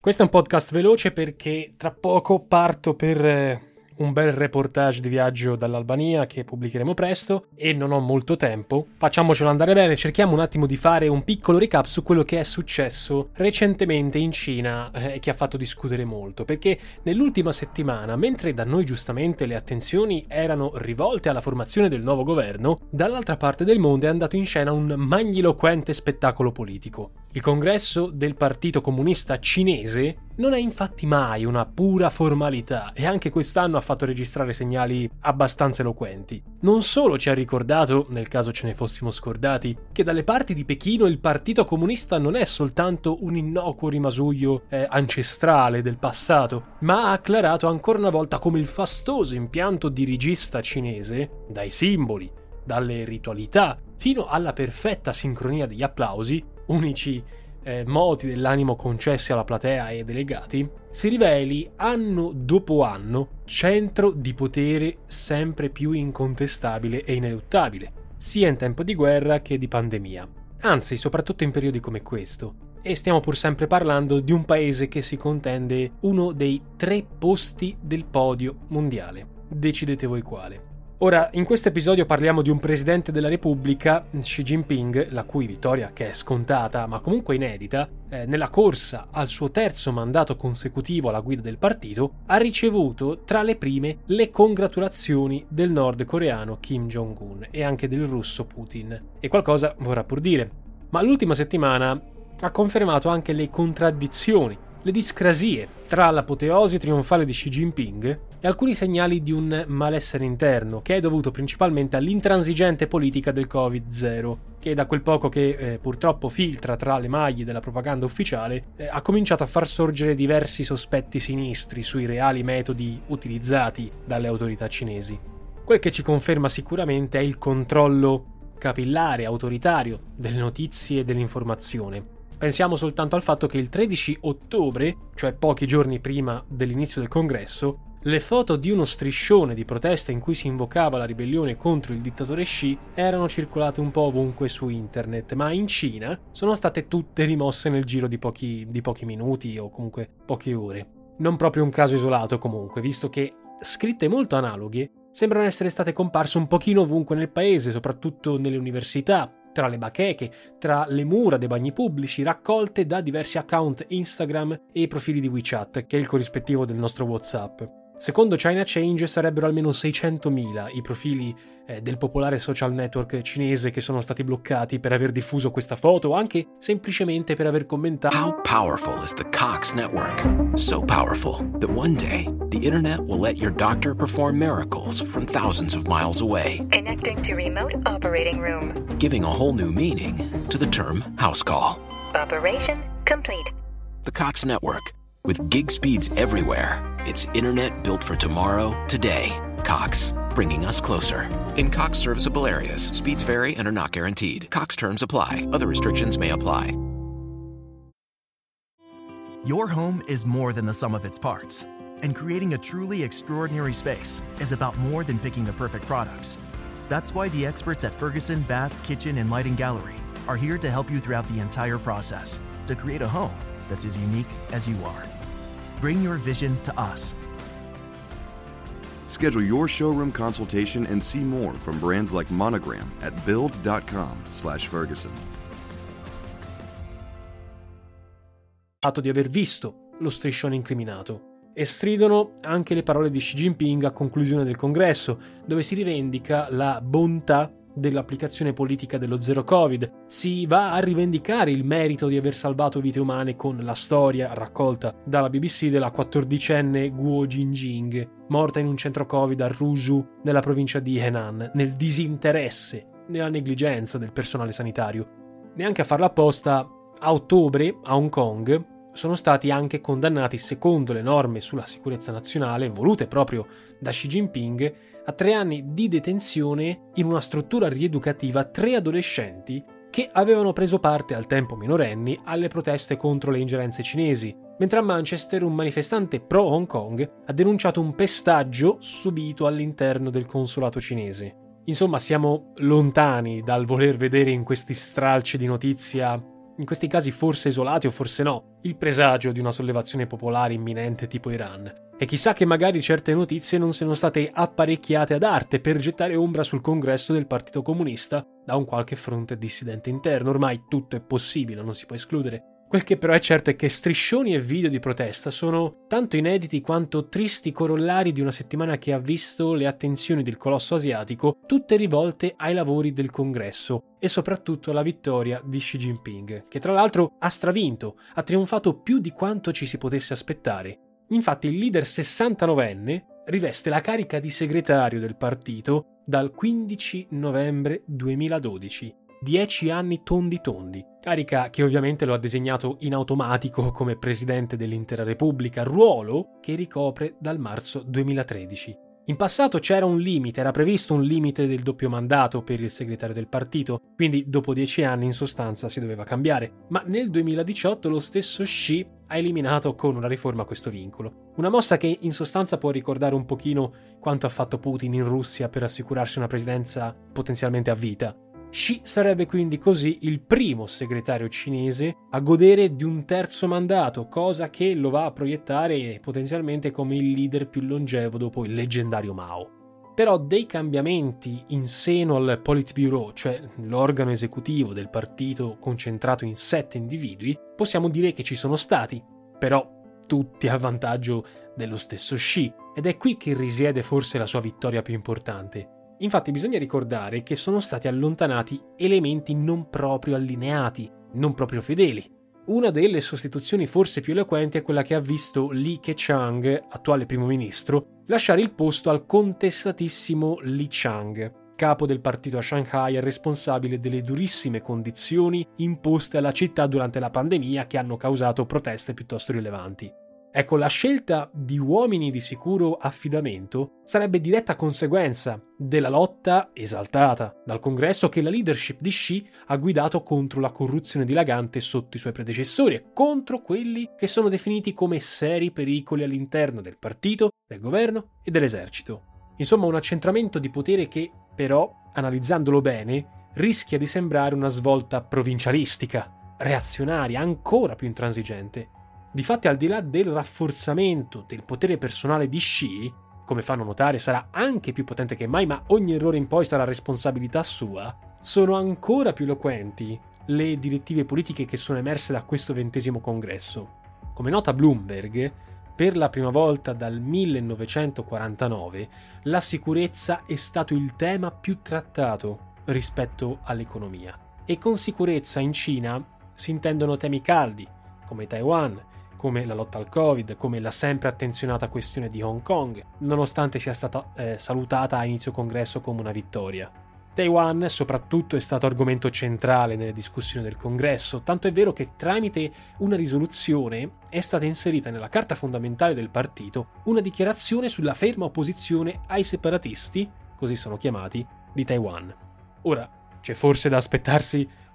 Questo è un podcast veloce perché tra poco parto per eh, un bel reportage di viaggio dall'Albania che pubblicheremo presto e non ho molto tempo. Facciamocelo andare bene, cerchiamo un attimo di fare un piccolo recap su quello che è successo recentemente in Cina eh, e eh, che ha fatto discutere molto, perché nell'ultima settimana, mentre da noi giustamente le attenzioni erano rivolte alla formazione del nuovo governo, dall'altra parte del mondo è andato in scena un magniloquente spettacolo politico. Il congresso del Partito Comunista Cinese non è infatti mai una pura formalità e anche quest'anno ha fatto registrare segnali abbastanza eloquenti. Non solo ci ha ricordato, nel caso ce ne fossimo scordati, che dalle parti di Pechino il Partito Comunista non è soltanto un innocuo rimasuglio eh, ancestrale del passato, ma ha acclarato ancora una volta come il fastoso impianto dirigista cinese, dai simboli, dalle ritualità, fino alla perfetta sincronia degli applausi, unici eh, moti dell'animo concessi alla platea e ai delegati, si riveli anno dopo anno centro di potere sempre più incontestabile e ineluttabile, sia in tempo di guerra che di pandemia. Anzi, soprattutto in periodi come questo. E stiamo pur sempre parlando di un paese che si contende uno dei tre posti del podio mondiale. Decidete voi quale. Ora, in questo episodio parliamo di un presidente della Repubblica, Xi Jinping, la cui vittoria, che è scontata ma comunque inedita, eh, nella corsa al suo terzo mandato consecutivo alla guida del partito, ha ricevuto tra le prime le congratulazioni del nordcoreano Kim Jong-un e anche del russo Putin. E qualcosa vorrà pur dire. Ma l'ultima settimana ha confermato anche le contraddizioni le discrasie tra l'apoteosi trionfale di Xi Jinping e alcuni segnali di un malessere interno che è dovuto principalmente all'intransigente politica del Covid-0, che da quel poco che eh, purtroppo filtra tra le maglie della propaganda ufficiale eh, ha cominciato a far sorgere diversi sospetti sinistri sui reali metodi utilizzati dalle autorità cinesi. Quel che ci conferma sicuramente è il controllo capillare, autoritario delle notizie e dell'informazione Pensiamo soltanto al fatto che il 13 ottobre, cioè pochi giorni prima dell'inizio del congresso, le foto di uno striscione di protesta in cui si invocava la ribellione contro il dittatore Xi erano circolate un po' ovunque su internet, ma in Cina sono state tutte rimosse nel giro di pochi, di pochi minuti o comunque poche ore. Non proprio un caso isolato comunque, visto che scritte molto analoghe sembrano essere state comparse un pochino ovunque nel paese, soprattutto nelle università, tra le bacheche, tra le mura dei bagni pubblici, raccolte da diversi account Instagram e profili di WeChat, che è il corrispettivo del nostro WhatsApp. Secondo China Change sarebbero almeno 600.000 i profili eh, del popolare social network cinese che sono stati bloccati per aver diffuso questa foto o anche semplicemente per aver commentato. How powerful is the Cox network? So powerful that one day the internet will let your doctor perform miracles from thousands of miles away. Connecting to remote operating room. Giving a whole new meaning to the term house call. Operation complete. The Cox network with gig speeds everywhere it's internet built for tomorrow, today. Cox, bringing us closer. In Cox serviceable areas, speeds vary and are not guaranteed. Cox terms apply, other restrictions may apply. Your home is more than the sum of its parts, and creating a truly extraordinary space is about more than picking the perfect products. That's why the experts at Ferguson Bath, Kitchen, and Lighting Gallery are here to help you throughout the entire process to create a home that's as unique as you are. Bring your vision to us. Schedule your showroom consultation and see more from brands like Monogram at build.com/ferguson. di aver visto lo striscione incriminato. E stridono anche le parole di Xi Jinping a conclusione del congresso, dove si rivendica la bontà dell'applicazione politica dello zero Covid. Si va a rivendicare il merito di aver salvato vite umane con la storia raccolta dalla BBC della quattordicenne Guo Jinjing, morta in un centro Covid a Ruzhou, nella provincia di Henan, nel disinteresse, nella negligenza del personale sanitario. Neanche a farla apposta, a ottobre a Hong Kong sono stati anche condannati, secondo le norme sulla sicurezza nazionale volute proprio da Xi Jinping, a tre anni di detenzione in una struttura rieducativa tre adolescenti che avevano preso parte al tempo minorenni alle proteste contro le ingerenze cinesi, mentre a Manchester un manifestante pro Hong Kong ha denunciato un pestaggio subito all'interno del consolato cinese. Insomma, siamo lontani dal voler vedere in questi stralci di notizia in questi casi forse isolati o forse no, il presagio di una sollevazione popolare imminente tipo Iran. E chissà che magari certe notizie non siano state apparecchiate ad arte per gettare ombra sul congresso del Partito Comunista da un qualche fronte dissidente interno. Ormai tutto è possibile, non si può escludere. Quel che però è certo è che striscioni e video di protesta sono tanto inediti quanto tristi corollari di una settimana che ha visto le attenzioni del colosso asiatico tutte rivolte ai lavori del congresso e soprattutto alla vittoria di Xi Jinping, che tra l'altro ha stravinto, ha trionfato più di quanto ci si potesse aspettare. Infatti il leader 69enne riveste la carica di segretario del partito dal 15 novembre 2012 dieci anni tondi tondi, carica che ovviamente lo ha designato in automatico come presidente dell'intera Repubblica, ruolo che ricopre dal marzo 2013. In passato c'era un limite, era previsto un limite del doppio mandato per il segretario del partito, quindi dopo dieci anni in sostanza si doveva cambiare, ma nel 2018 lo stesso Xi ha eliminato con una riforma questo vincolo. Una mossa che in sostanza può ricordare un pochino quanto ha fatto Putin in Russia per assicurarsi una presidenza potenzialmente a vita. Xi sarebbe quindi così il primo segretario cinese a godere di un terzo mandato, cosa che lo va a proiettare potenzialmente come il leader più longevo dopo il leggendario Mao. Però dei cambiamenti in seno al Politburo, cioè l'organo esecutivo del partito concentrato in sette individui, possiamo dire che ci sono stati, però tutti a vantaggio dello stesso Xi, ed è qui che risiede forse la sua vittoria più importante Infatti bisogna ricordare che sono stati allontanati elementi non proprio allineati, non proprio fedeli. Una delle sostituzioni forse più eloquenti è quella che ha visto Li Keqiang, attuale primo ministro, lasciare il posto al contestatissimo Li Chang, capo del partito a Shanghai e responsabile delle durissime condizioni imposte alla città durante la pandemia che hanno causato proteste piuttosto rilevanti. Ecco, la scelta di uomini di sicuro affidamento sarebbe diretta conseguenza della lotta esaltata dal congresso che la leadership di Xi ha guidato contro la corruzione dilagante sotto i suoi predecessori e contro quelli che sono definiti come seri pericoli all'interno del partito, del governo e dell'esercito. Insomma, un accentramento di potere che, però, analizzandolo bene, rischia di sembrare una svolta provincialistica, reazionaria, ancora più intransigente Difatti, al di là del rafforzamento del potere personale di Xi, come fanno notare sarà anche più potente che mai, ma ogni errore in poi sarà responsabilità sua, sono ancora più eloquenti le direttive politiche che sono emerse da questo ventesimo congresso. Come nota Bloomberg, per la prima volta dal 1949 la sicurezza è stato il tema più trattato rispetto all'economia. E con sicurezza in Cina si intendono temi caldi, come Taiwan, come la lotta al Covid, come la sempre attenzionata questione di Hong Kong, nonostante sia stata eh, salutata a inizio congresso come una vittoria. Taiwan soprattutto è stato argomento centrale nelle discussioni del congresso, tanto è vero che tramite una risoluzione è stata inserita nella carta fondamentale del partito una dichiarazione sulla ferma opposizione ai separatisti, così sono chiamati, di Taiwan. Ora, c'è forse da aspettarsi.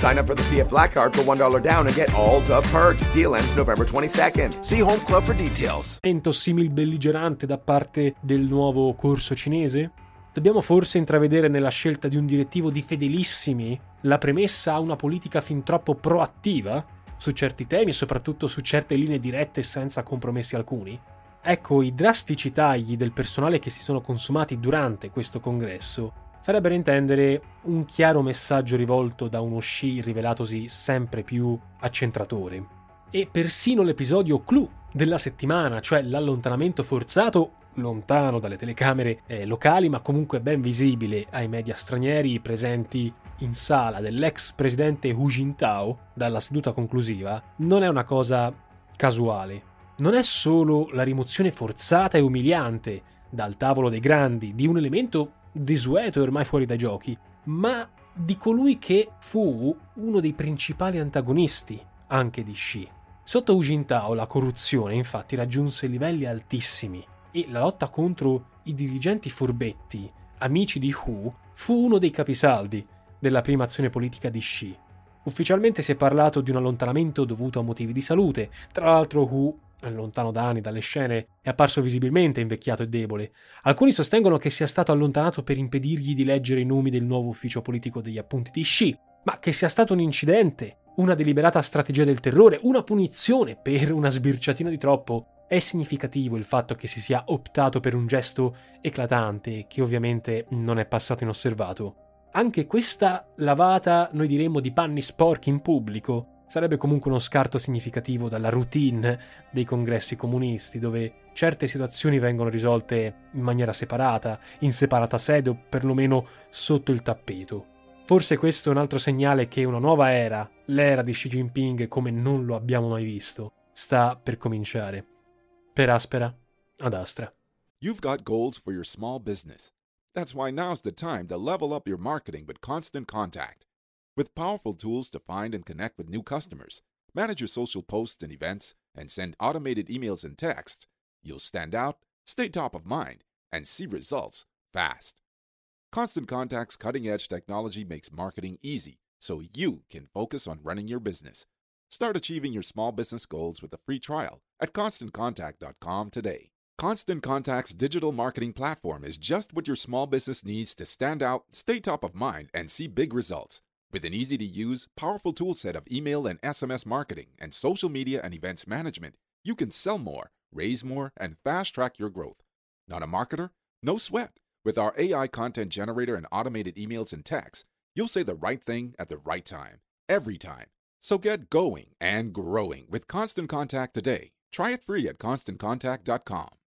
Sign up for the PF Black Card for $1 down and get all the perks. Deal ends November 22nd. See Home Club for details. simil belligerante da parte del nuovo corso cinese? Dobbiamo forse intravedere nella scelta di un direttivo di fedelissimi la premessa a una politica fin troppo proattiva su certi temi e soprattutto su certe linee dirette senza compromessi alcuni? Ecco, i drastici tagli del personale che si sono consumati durante questo congresso farebbero intendere un chiaro messaggio rivolto da uno sci rivelatosi sempre più accentratore. E persino l'episodio clou della settimana, cioè l'allontanamento forzato lontano dalle telecamere eh, locali, ma comunque ben visibile ai media stranieri presenti in sala dell'ex presidente Hu Jintao dalla seduta conclusiva, non è una cosa casuale. Non è solo la rimozione forzata e umiliante dal tavolo dei grandi di un elemento desueto e ormai fuori dai giochi, ma di colui che fu uno dei principali antagonisti anche di Shi. Sotto Jintao la corruzione infatti raggiunse livelli altissimi e la lotta contro i dirigenti furbetti, amici di Hu, fu uno dei capisaldi della prima azione politica di Shi. Ufficialmente si è parlato di un allontanamento dovuto a motivi di salute, tra l'altro Hu lontano da anni dalle scene, è apparso visibilmente invecchiato e debole. Alcuni sostengono che sia stato allontanato per impedirgli di leggere i nomi del nuovo ufficio politico degli appunti di Xi, ma che sia stato un incidente, una deliberata strategia del terrore, una punizione per una sbirciatina di troppo. È significativo il fatto che si sia optato per un gesto eclatante, che ovviamente non è passato inosservato. Anche questa lavata, noi diremmo, di panni sporchi in pubblico, sarebbe comunque uno scarto significativo dalla routine dei congressi comunisti, dove certe situazioni vengono risolte in maniera separata, in separata sede o perlomeno sotto il tappeto. Forse questo è un altro segnale che una nuova era, l'era di Xi Jinping come non lo abbiamo mai visto, sta per cominciare. Per aspera ad astra. You've got goals for your small business. That's why now's the time to level up your marketing with Constant Contact. With powerful tools to find and connect with new customers, manage your social posts and events, and send automated emails and texts, you'll stand out, stay top of mind, and see results fast. Constant Contact's cutting edge technology makes marketing easy so you can focus on running your business. Start achieving your small business goals with a free trial at constantcontact.com today. Constant Contact's digital marketing platform is just what your small business needs to stand out, stay top of mind, and see big results. With an easy to use, powerful toolset of email and SMS marketing and social media and events management, you can sell more, raise more, and fast track your growth. Not a marketer? No sweat. With our AI content generator and automated emails and texts, you'll say the right thing at the right time, every time. So get going and growing with Constant Contact today. Try it free at constantcontact.com.